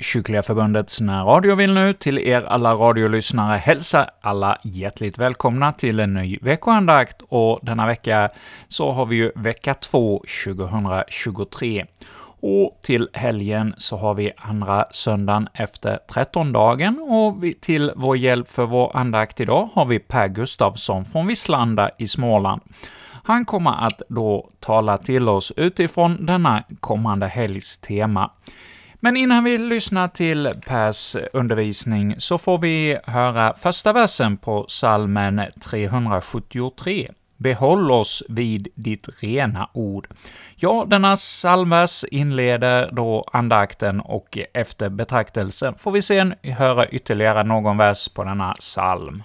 Kyrkliga Förbundets närradio vill nu till er alla radiolyssnare hälsa alla hjärtligt välkomna till en ny veckoandakt, och denna vecka så har vi ju vecka 2 2023. Och till helgen så har vi andra söndagen efter trettondagen, och vi, till vår hjälp för vår andakt idag har vi Per Gustavsson från Visslanda i Småland. Han kommer att då tala till oss utifrån denna kommande helgs tema. Men innan vi lyssnar till Pers undervisning så får vi höra första versen på salmen 373. Behåll oss vid ditt rena ord. Ja, denna psalmvers inleder då andakten och efter betraktelsen får vi sen höra ytterligare någon vers på denna psalm.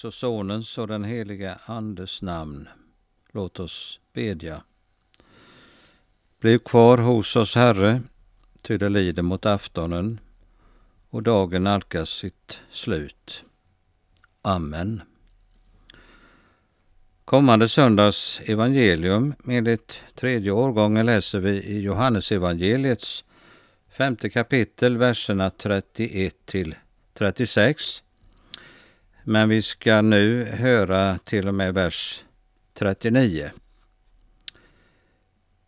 Faderns och Sonens och den heliga Andes namn. Låt oss bedja. Bliv kvar hos oss, Herre, ty det lider mot aftonen och dagen nalkas sitt slut. Amen. Kommande söndags evangelium enligt tredje årgången läser vi i Johannesevangeliets femte kapitel, verserna 31 till 36 men vi ska nu höra till och med vers 39.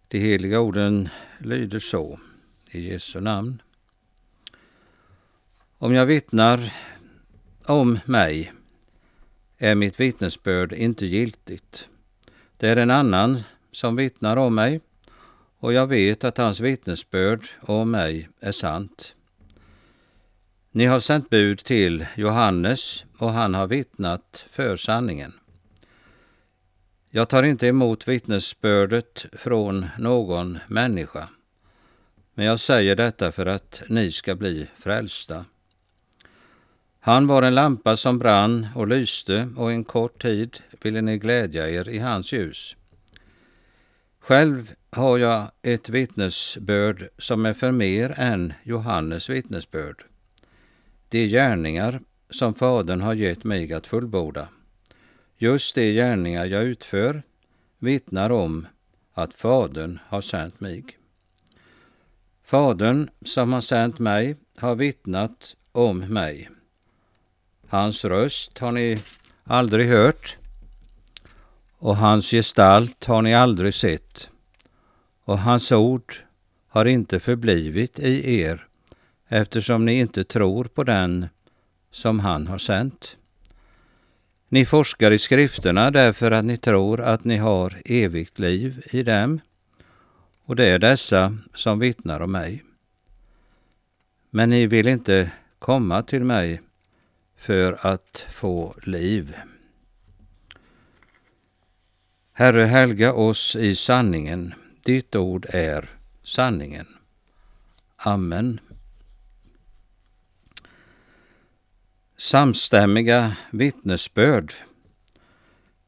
De heliga orden lyder så, i Jesu namn. Om jag vittnar om mig är mitt vittnesbörd inte giltigt. Det är en annan som vittnar om mig och jag vet att hans vittnesbörd om mig är sant. Ni har sänt bud till Johannes och han har vittnat för sanningen. Jag tar inte emot vittnesbördet från någon människa, men jag säger detta för att ni ska bli frälsta. Han var en lampa som brann och lyste och en kort tid ville ni glädja er i hans ljus. Själv har jag ett vittnesbörd som är för mer än Johannes vittnesbörd de gärningar som Fadern har gett mig att fullborda. Just de gärningar jag utför vittnar om att Fadern har sänt mig. Fadern som har sänt mig har vittnat om mig. Hans röst har ni aldrig hört och hans gestalt har ni aldrig sett och hans ord har inte förblivit i er eftersom ni inte tror på den som han har sänt. Ni forskar i skrifterna därför att ni tror att ni har evigt liv i dem, och det är dessa som vittnar om mig. Men ni vill inte komma till mig för att få liv. Herre, helga oss i sanningen. Ditt ord är sanningen. Amen. Samstämmiga vittnesbörd.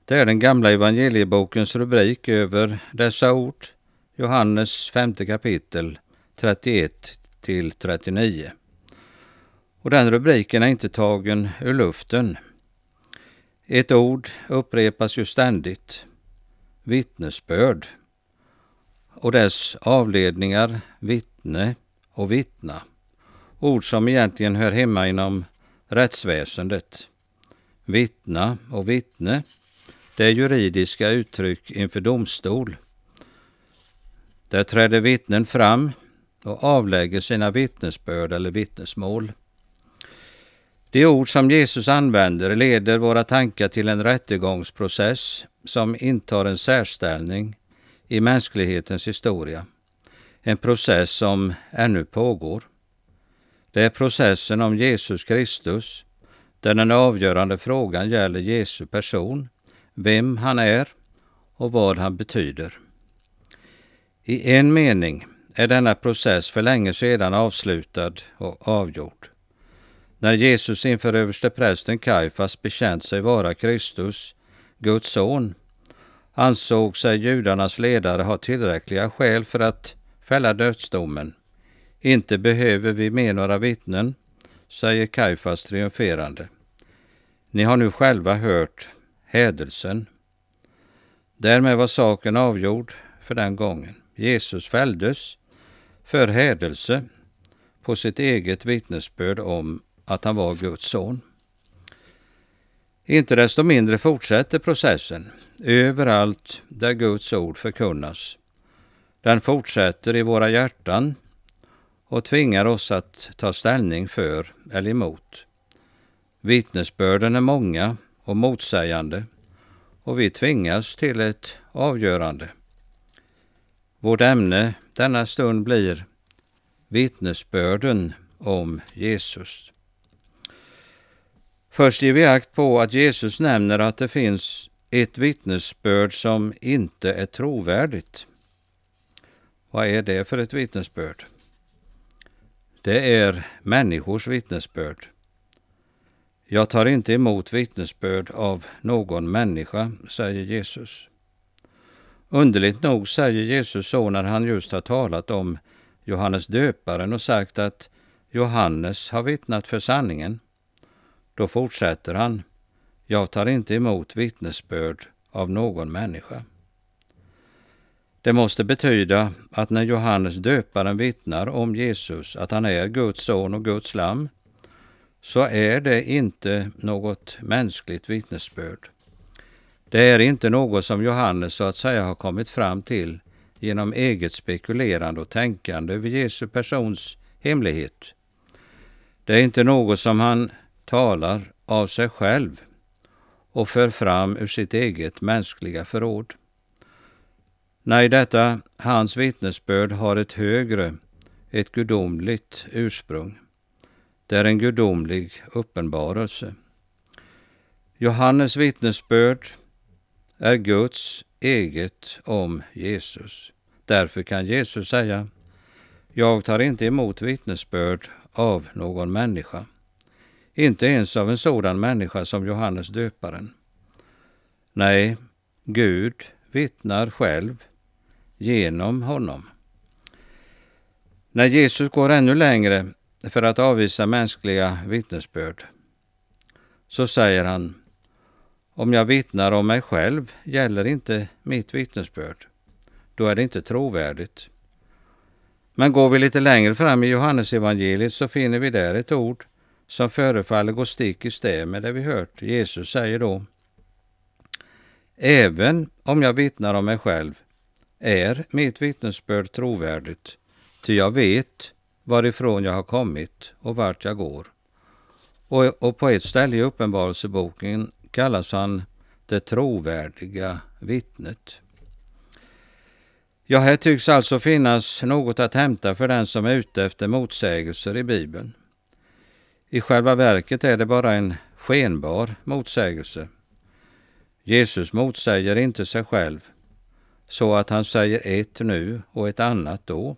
Det är den gamla evangeliebokens rubrik över dessa ord, Johannes femte kapitel 31 till 39. Och den rubriken är inte tagen ur luften. Ett ord upprepas ju ständigt, vittnesbörd, och dess avledningar vittne och vittna. Ord som egentligen hör hemma inom rättsväsendet. Vittna och vittne, det är juridiska uttryck inför domstol. Där träder vittnen fram och avlägger sina vittnesbörd eller vittnesmål. De ord som Jesus använder leder våra tankar till en rättegångsprocess som intar en särställning i mänsklighetens historia. En process som ännu pågår. Det är processen om Jesus Kristus, där den avgörande frågan gäller Jesu person, vem han är och vad han betyder. I en mening är denna process för länge sedan avslutad och avgjord. När Jesus inför översteprästen Kajfas bekänt sig vara Kristus, Guds son, ansåg sig judarnas ledare ha tillräckliga skäl för att fälla dödsdomen. Inte behöver vi med några vittnen, säger Kajfas triumferande. Ni har nu själva hört hädelsen. Därmed var saken avgjord för den gången. Jesus fälldes för hädelse på sitt eget vittnesbörd om att han var Guds son. Inte desto mindre fortsätter processen överallt där Guds ord förkunnas. Den fortsätter i våra hjärtan och tvingar oss att ta ställning för eller emot. Vittnesbörden är många och motsägande och vi tvingas till ett avgörande. Vårt ämne denna stund blir vittnesbörden om Jesus. Först ger vi akt på att Jesus nämner att det finns ett vittnesbörd som inte är trovärdigt. Vad är det för ett vittnesbörd? Det är människors vittnesbörd. Jag tar inte emot vittnesbörd av någon människa, säger Jesus. Underligt nog säger Jesus så när han just har talat om Johannes döparen och sagt att Johannes har vittnat för sanningen. Då fortsätter han, jag tar inte emot vittnesbörd av någon människa. Det måste betyda att när Johannes döparen vittnar om Jesus, att han är Guds son och Guds lam, så är det inte något mänskligt vittnesbörd. Det är inte något som Johannes så att säga har kommit fram till genom eget spekulerande och tänkande över Jesu persons hemlighet. Det är inte något som han talar av sig själv och för fram ur sitt eget mänskliga förråd. Nej, detta hans vittnesbörd har ett högre, ett gudomligt ursprung. Det är en gudomlig uppenbarelse. Johannes vittnesbörd är Guds eget om Jesus. Därför kan Jesus säga, jag tar inte emot vittnesbörd av någon människa, inte ens av en sådan människa som Johannes döparen. Nej, Gud vittnar själv genom honom. När Jesus går ännu längre för att avvisa mänskliga vittnesbörd så säger han om jag vittnar om mig själv gäller inte mitt vittnesbörd. Då är det inte trovärdigt. Men går vi lite längre fram i Johannesevangeliet så finner vi där ett ord som förefaller gå stick i stäv med det vi hört. Jesus säger då Även om jag vittnar om mig själv är mitt vittnesbörd trovärdigt, ty jag vet varifrån jag har kommit och vart jag går. Och, och på ett ställe i Uppenbarelseboken kallas han det trovärdiga vittnet. Ja, här tycks alltså finnas något att hämta för den som är ute efter motsägelser i Bibeln. I själva verket är det bara en skenbar motsägelse. Jesus motsäger inte sig själv så att han säger ett nu och ett annat då,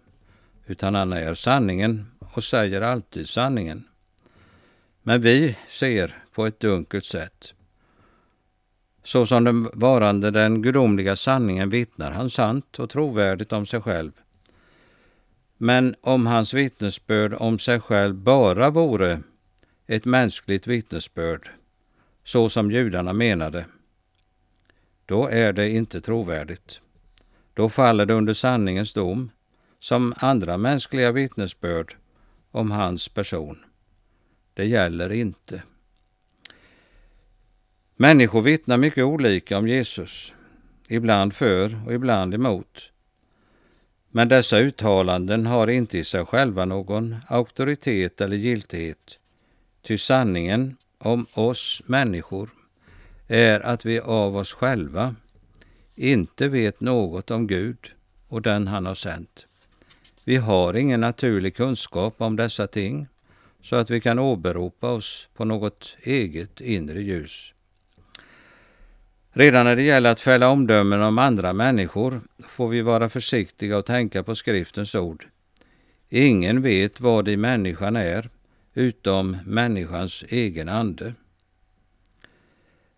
utan han är sanningen och säger alltid sanningen. Men vi ser på ett dunkelt sätt. Såsom den varande den gudomliga sanningen vittnar han sant och trovärdigt om sig själv. Men om hans vittnesbörd om sig själv bara vore ett mänskligt vittnesbörd, så som judarna menade, då är det inte trovärdigt. Då faller det under sanningens dom, som andra mänskliga vittnesbörd om hans person. Det gäller inte. Människor vittnar mycket olika om Jesus, ibland för och ibland emot. Men dessa uttalanden har inte i sig själva någon auktoritet eller giltighet, Ty sanningen om oss människor är att vi av oss själva inte vet något om Gud och den han har sänt. Vi har ingen naturlig kunskap om dessa ting så att vi kan åberopa oss på något eget inre ljus. Redan när det gäller att fälla omdömen om andra människor får vi vara försiktiga och tänka på skriftens ord. Ingen vet vad i människan är utom människans egen ande.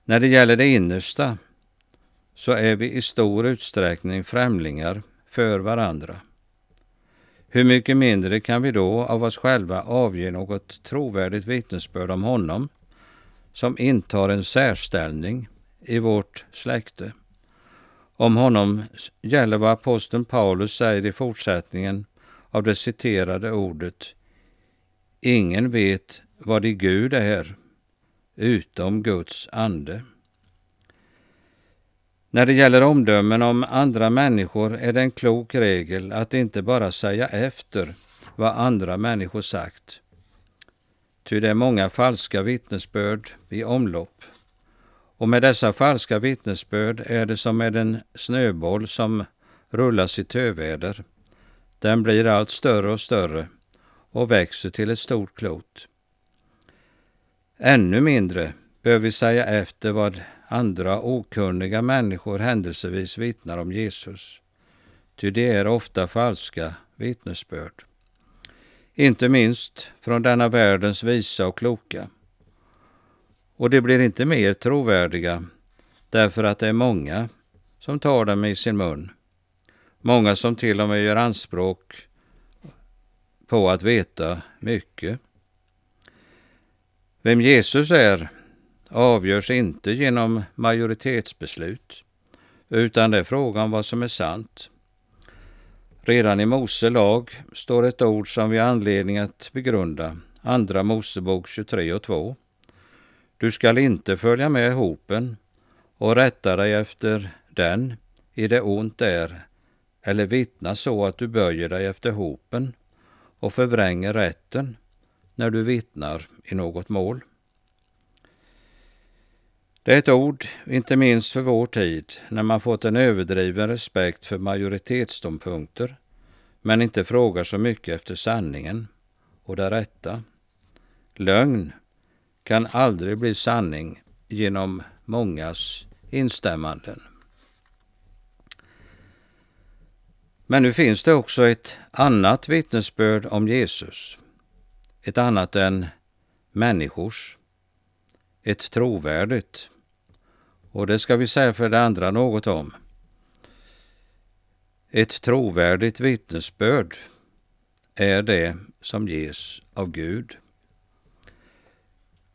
När det gäller det innersta så är vi i stor utsträckning främlingar för varandra. Hur mycket mindre kan vi då av oss själva avge något trovärdigt vittnesbörd om honom som intar en särställning i vårt släkte? Om honom gäller vad aposteln Paulus säger i fortsättningen av det citerade ordet Ingen vet vad i Gud är utom Guds ande. När det gäller omdömen om andra människor är det en klok regel att inte bara säga efter vad andra människor sagt. Ty det är många falska vittnesbörd i omlopp. Och med dessa falska vittnesbörd är det som med en snöboll som rullas i töväder. Den blir allt större och större och växer till ett stort klot. Ännu mindre bör vi säga efter vad andra okunniga människor händelsevis vittnar om Jesus. Ty det är ofta falska vittnesbörd. Inte minst från denna världens visa och kloka. Och de blir inte mer trovärdiga därför att det är många som tar dem i sin mun. Många som till och med gör anspråk på att veta mycket. Vem Jesus är avgörs inte genom majoritetsbeslut, utan det är frågan om vad som är sant. Redan i Mose lag står ett ord som vi har anledning att begrunda, Andra Mosebok 23 och 2. Du skall inte följa med hopen och rätta dig efter den i det ont är, eller vittna så att du böjer dig efter hopen och förvränger rätten när du vittnar i något mål. Det är ett ord, inte minst för vår tid, när man fått en överdriven respekt för majoritetsståndpunkter, men inte frågar så mycket efter sanningen och det rätta. Lögn kan aldrig bli sanning genom mångas instämmanden. Men nu finns det också ett annat vittnesbörd om Jesus. Ett annat än människors. Ett trovärdigt. Och det ska vi säga för det andra något om. Ett trovärdigt vittnesbörd är det som ges av Gud.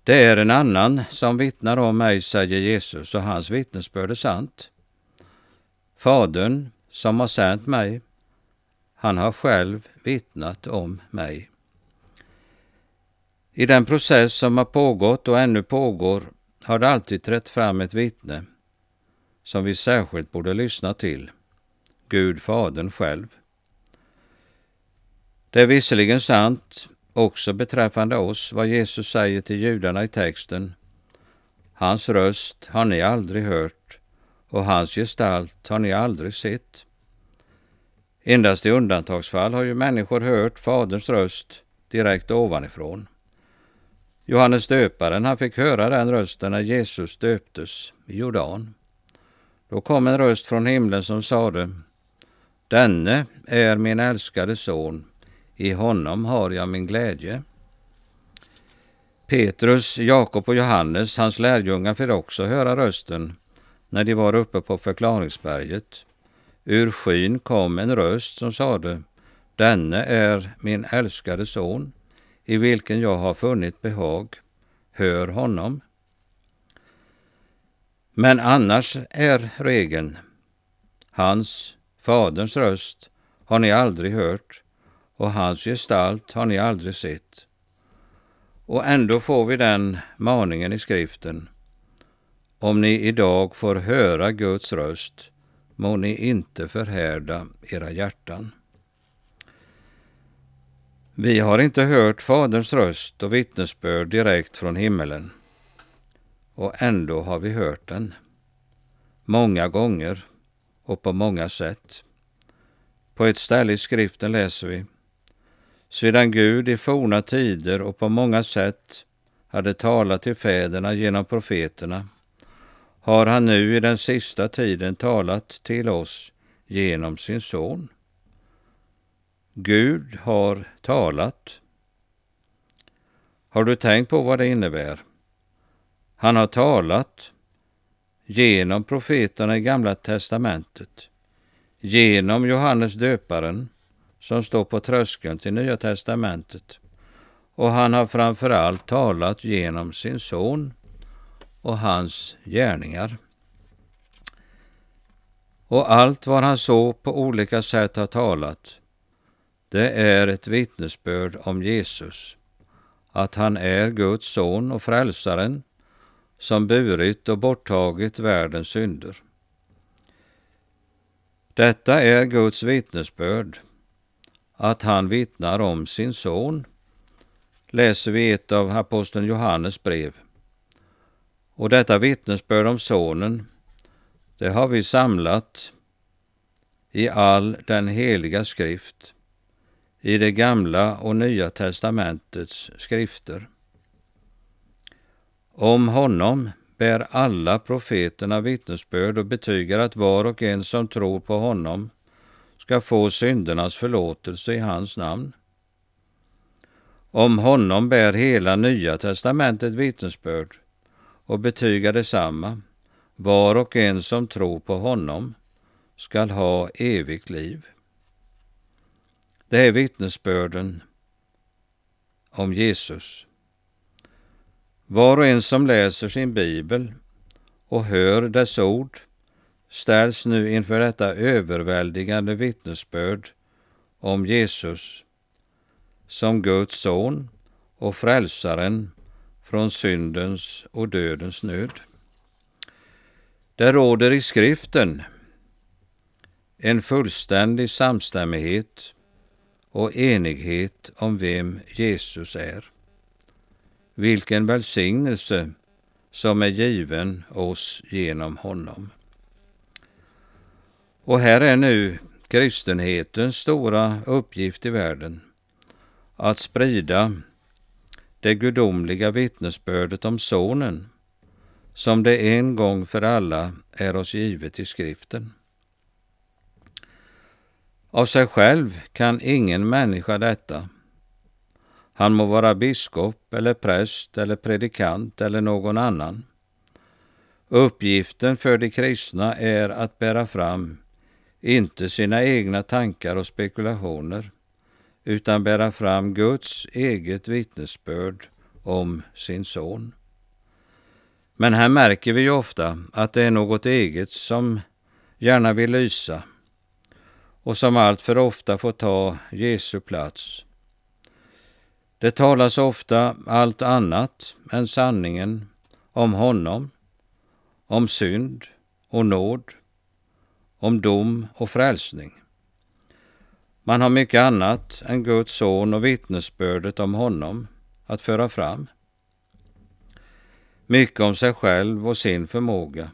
Det är en annan som vittnar om mig, säger Jesus, och hans vittnesbörd är sant. Fadern som har sänt mig, han har själv vittnat om mig. I den process som har pågått och ännu pågår har det alltid trätt fram ett vittne som vi särskilt borde lyssna till, Gud Fadern själv. Det är visserligen sant också beträffande oss vad Jesus säger till judarna i texten. Hans röst har ni aldrig hört och hans gestalt har ni aldrig sett. Endast i undantagsfall har ju människor hört Faderns röst direkt ovanifrån. Johannes döparen han fick höra den rösten när Jesus döptes i Jordan. Då kom en röst från himlen som sade Denne är min älskade son, i honom har jag min glädje. Petrus, Jakob och Johannes, hans lärjungar, fick också höra rösten när de var uppe på förklaringsberget. Ur skyn kom en röst som sade Denne är min älskade son, i vilken jag har funnit behag. Hör honom. Men annars är regeln Hans, Faderns röst, har ni aldrig hört och hans gestalt har ni aldrig sett. Och ändå får vi den maningen i skriften. Om ni idag får höra Guds röst må ni inte förhärda era hjärtan. Vi har inte hört Faderns röst och vittnesbörd direkt från himmelen. Och ändå har vi hört den. Många gånger och på många sätt. På ett ställe i skriften läser vi Sedan Gud i forna tider och på många sätt hade talat till fäderna genom profeterna har han nu i den sista tiden talat till oss genom sin son. Gud har talat. Har du tänkt på vad det innebär? Han har talat genom profeterna i Gamla testamentet, genom Johannes döparen som står på tröskeln till Nya testamentet och han har framför allt talat genom sin son och hans gärningar. Och allt vad han så på olika sätt har talat, det är ett vittnesbörd om Jesus, att han är Guds son och frälsaren som burit och borttagit världens synder. Detta är Guds vittnesbörd, att han vittnar om sin son, läser vi ett av aposteln Johannes brev. Och detta vittnesbörd om Sonen, det har vi samlat i all den heliga skrift, i det gamla och nya testamentets skrifter. Om honom bär alla profeterna vittnesbörd och betygar att var och en som tror på honom ska få syndernas förlåtelse i hans namn. Om honom bär hela Nya testamentet vittnesbörd och betygar detsamma. Var och en som tror på honom skall ha evigt liv. Det är vittnesbörden om Jesus. Var och en som läser sin bibel och hör dess ord ställs nu inför detta överväldigande vittnesbörd om Jesus som Guds son och frälsaren från syndens och dödens nöd. Det råder i skriften en fullständig samstämmighet och enighet om vem Jesus är. Vilken välsignelse som är given oss genom honom. Och här är nu kristenhetens stora uppgift i världen, att sprida det gudomliga vittnesbördet om Sonen, som det en gång för alla är oss givet i skriften. Av sig själv kan ingen människa detta. Han må vara biskop eller präst eller predikant eller någon annan. Uppgiften för de kristna är att bära fram inte sina egna tankar och spekulationer, utan bära fram Guds eget vittnesbörd om sin son. Men här märker vi ju ofta att det är något eget som gärna vill lysa och som allt för ofta får ta Jesu plats. Det talas ofta allt annat än sanningen om honom, om synd och nåd, om dom och frälsning. Man har mycket annat än Guds son och vittnesbördet om honom att föra fram. Mycket om sig själv och sin förmåga.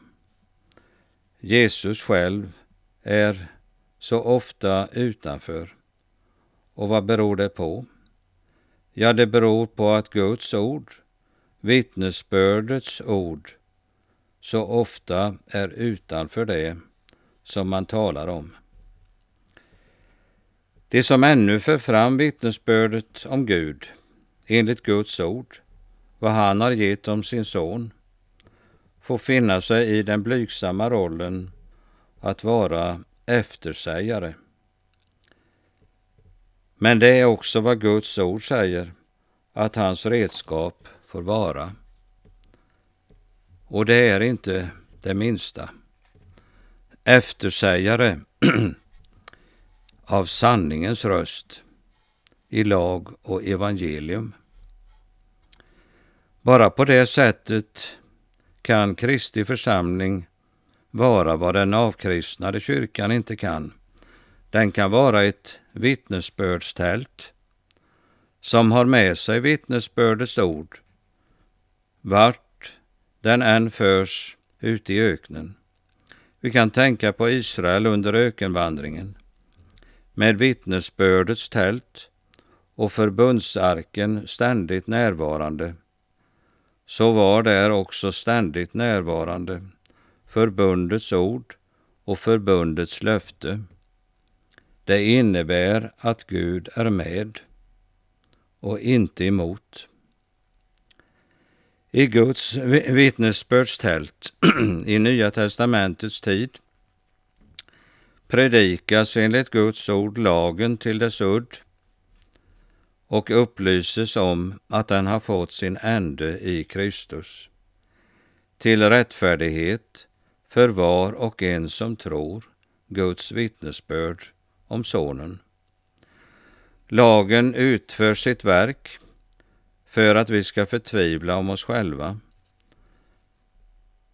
Jesus själv är så ofta utanför. Och vad beror det på? Ja, det beror på att Guds ord, vittnesbördets ord, så ofta är utanför det som man talar om. Det som ännu för fram vittnesbördet om Gud, enligt Guds ord, vad han har gett om sin son, får finna sig i den blygsamma rollen att vara eftersägare. Men det är också vad Guds ord säger, att hans redskap får vara. Och det är inte det minsta. Eftersägare av sanningens röst i lag och evangelium. Bara på det sättet kan Kristi församling vara vad den avkristnade kyrkan inte kan. Den kan vara ett vittnesbördstält som har med sig vittnesbördets ord, vart den än förs ute i öknen. Vi kan tänka på Israel under ökenvandringen med vittnesbördets tält och förbundsarken ständigt närvarande, så var där också ständigt närvarande förbundets ord och förbundets löfte. Det innebär att Gud är med och inte emot. I Guds vittnesbördstält i Nya testamentets tid predikas enligt Guds ord lagen till dess udd och upplyses om att den har fått sin ände i Kristus. Till rättfärdighet för var och en som tror Guds vittnesbörd om Sonen. Lagen utför sitt verk för att vi ska förtvivla om oss själva,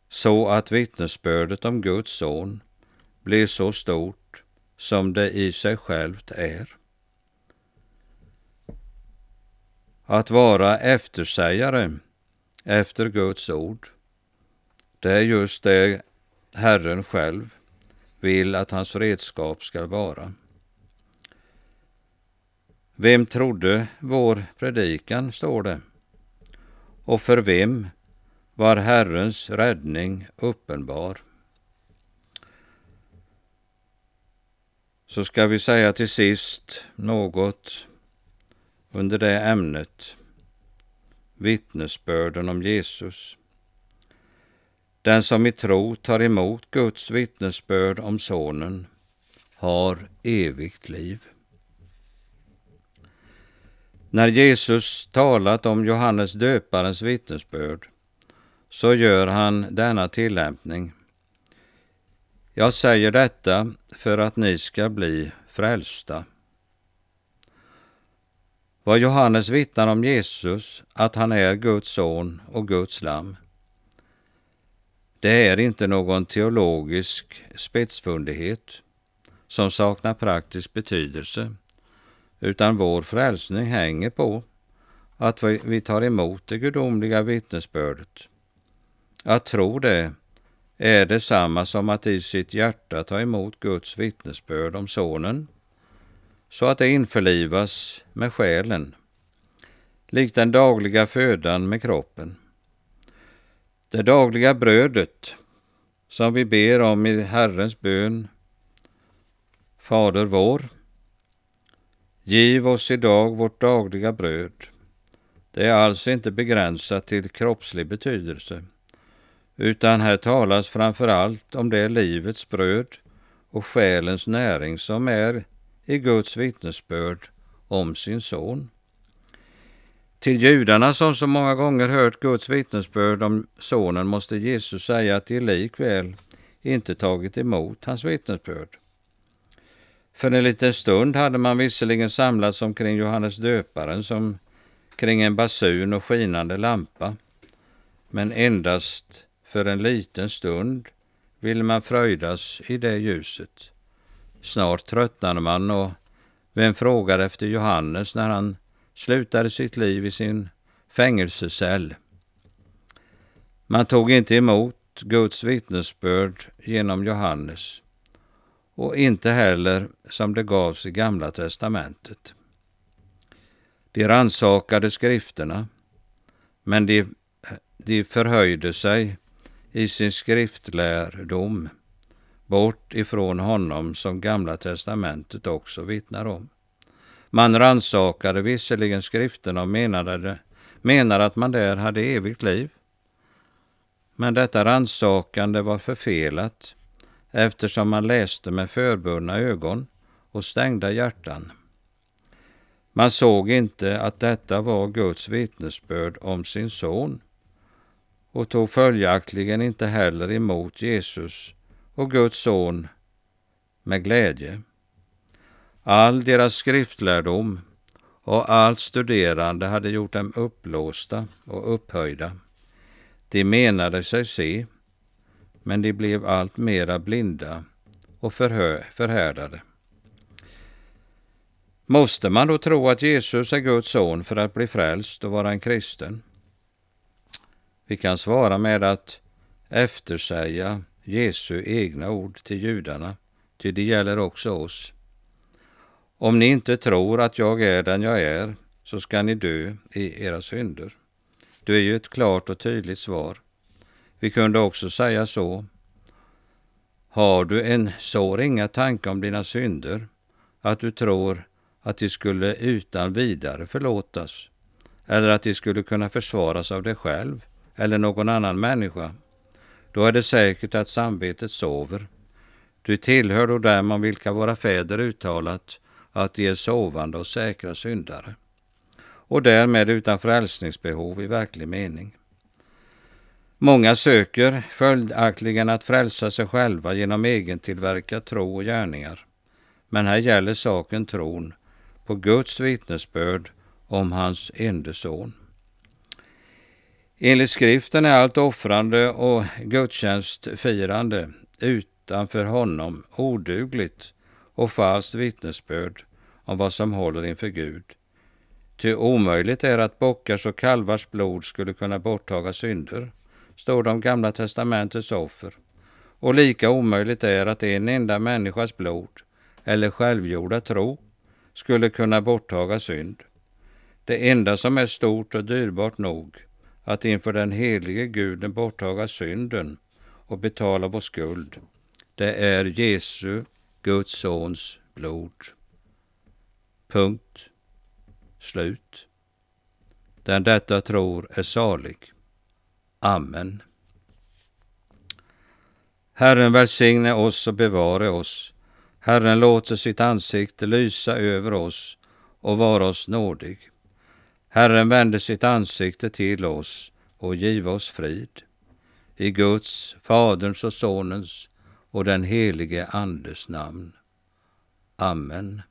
så att vittnesbördet om Guds son blir så stort som det i sig självt är. Att vara eftersägare efter Guds ord, det är just det Herren själv vill att hans redskap ska vara. Vem trodde vår predikan, står det, och för vem var Herrens räddning uppenbar. Så ska vi säga till sist något under det ämnet, vittnesbörden om Jesus. Den som i tro tar emot Guds vittnesbörd om Sonen har evigt liv. När Jesus talat om Johannes döparens vittnesbörd så gör han denna tillämpning. Jag säger detta för att ni ska bli frälsta. Vad Johannes vittnar om Jesus, att han är Guds son och Guds lamm, det är inte någon teologisk spetsfundighet som saknar praktisk betydelse, utan vår frälsning hänger på att vi tar emot det gudomliga vittnesbördet. Att tro det är detsamma som att i sitt hjärta ta emot Guds vittnesbörd om Sonen, så att det införlivas med själen, likt den dagliga födan med kroppen. Det dagliga brödet som vi ber om i Herrens bön, Fader vår, giv oss idag vårt dagliga bröd. Det är alltså inte begränsat till kroppslig betydelse, utan här talas framför allt om det livets bröd och själens näring som är i Guds vittnesbörd om sin son. Till judarna som så många gånger hört Guds vittnesbörd om sonen måste Jesus säga att de likväl inte tagit emot hans vittnesbörd. För en liten stund hade man visserligen samlats omkring Johannes döparen som kring en basun och skinande lampa, men endast för en liten stund ville man fröjdas i det ljuset. Snart tröttnade man och vem frågade efter Johannes när han slutade sitt liv i sin fängelsecell? Man tog inte emot Guds vittnesbörd genom Johannes och inte heller som det gavs i Gamla testamentet. De rannsakade skrifterna, men de, de förhöjde sig i sin skriftlärdom bort ifrån honom som Gamla testamentet också vittnar om. Man rannsakade visserligen skrifterna och menade, menade att man där hade evigt liv. Men detta rannsakande var förfelat eftersom man läste med förbundna ögon och stängda hjärtan. Man såg inte att detta var Guds vittnesbörd om sin son och tog följaktligen inte heller emot Jesus och Guds son med glädje. All deras skriftlärdom och allt studerande hade gjort dem uppblåsta och upphöjda. De menade sig se, men de blev allt mera blinda och förhärdade. Måste man då tro att Jesus är Guds son för att bli frälst och vara en kristen? Vi kan svara med att eftersäga Jesu egna ord till judarna, ty det gäller också oss. Om ni inte tror att jag är den jag är, så ska ni dö i era synder. Det är ju ett klart och tydligt svar. Vi kunde också säga så. Har du en så ringa tanke om dina synder att du tror att de skulle utan vidare förlåtas eller att de skulle kunna försvaras av dig själv eller någon annan människa, då är det säkert att samvetet sover. Du tillhör då dem om vilka våra fäder uttalat att de är sovande och säkra syndare och därmed utan frälsningsbehov i verklig mening. Många söker följaktligen att frälsa sig själva genom egentillverkad tro och gärningar. Men här gäller saken tron på Guds vittnesbörd om hans ende son. Enligt skriften är allt offrande och gudstjänstfirande utanför honom odugligt och falskt vittnesbörd om vad som håller inför Gud. Ty omöjligt är att bockars och kalvars blod skulle kunna borttaga synder, står det om Gamla testamentets offer. Och lika omöjligt är att en enda människas blod eller självgjorda tro skulle kunna borttaga synd. Det enda som är stort och dyrbart nog att inför den helige Guden borttaga synden och betala vår skuld, det är Jesu, Guds sons blod. Punkt. Slut. Den detta tror är salig. Amen. Herren välsigne oss och bevare oss. Herren låter sitt ansikte lysa över oss och vara oss nådig. Herren vände sitt ansikte till oss och give oss frid. I Guds, Faderns och Sonens och den helige Andes namn. Amen.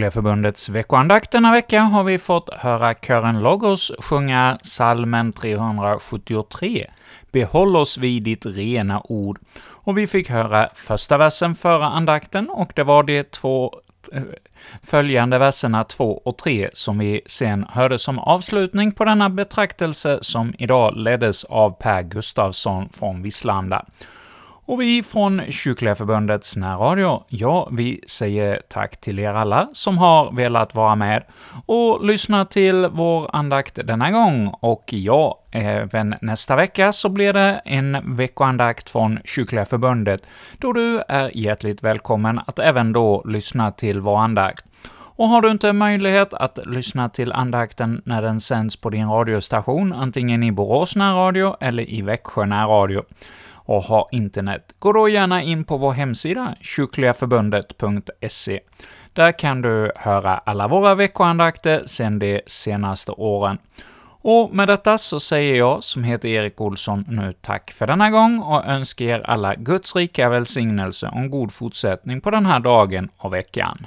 Kycklingeförbundets veckoandakt denna vecka har vi fått höra kören Logos sjunga salmen 373, Behåll oss vid ditt rena ord. Och vi fick höra första versen före andakten, och det var de två eh, följande verserna 2 och 3 som vi sen hörde som avslutning på denna betraktelse som idag leddes av Per Gustavsson från Visslanda. Och vi från Kyrkliga Förbundets närradio, ja, vi säger tack till er alla som har velat vara med och lyssna till vår andakt denna gång. Och ja, även nästa vecka så blir det en veckoandakt från Kyrkliga Förbundet, då du är hjärtligt välkommen att även då lyssna till vår andakt. Och har du inte möjlighet att lyssna till andakten när den sänds på din radiostation, antingen i Borås närradio eller i Växjö närradio, och har internet, gå då gärna in på vår hemsida, kyrkligaförbundet.se. Där kan du höra alla våra veckoandakter sedan de senaste åren. Och med detta så säger jag, som heter Erik Olsson, nu tack för denna gång och önskar er alla Guds rika välsignelse och en god fortsättning på den här dagen och veckan.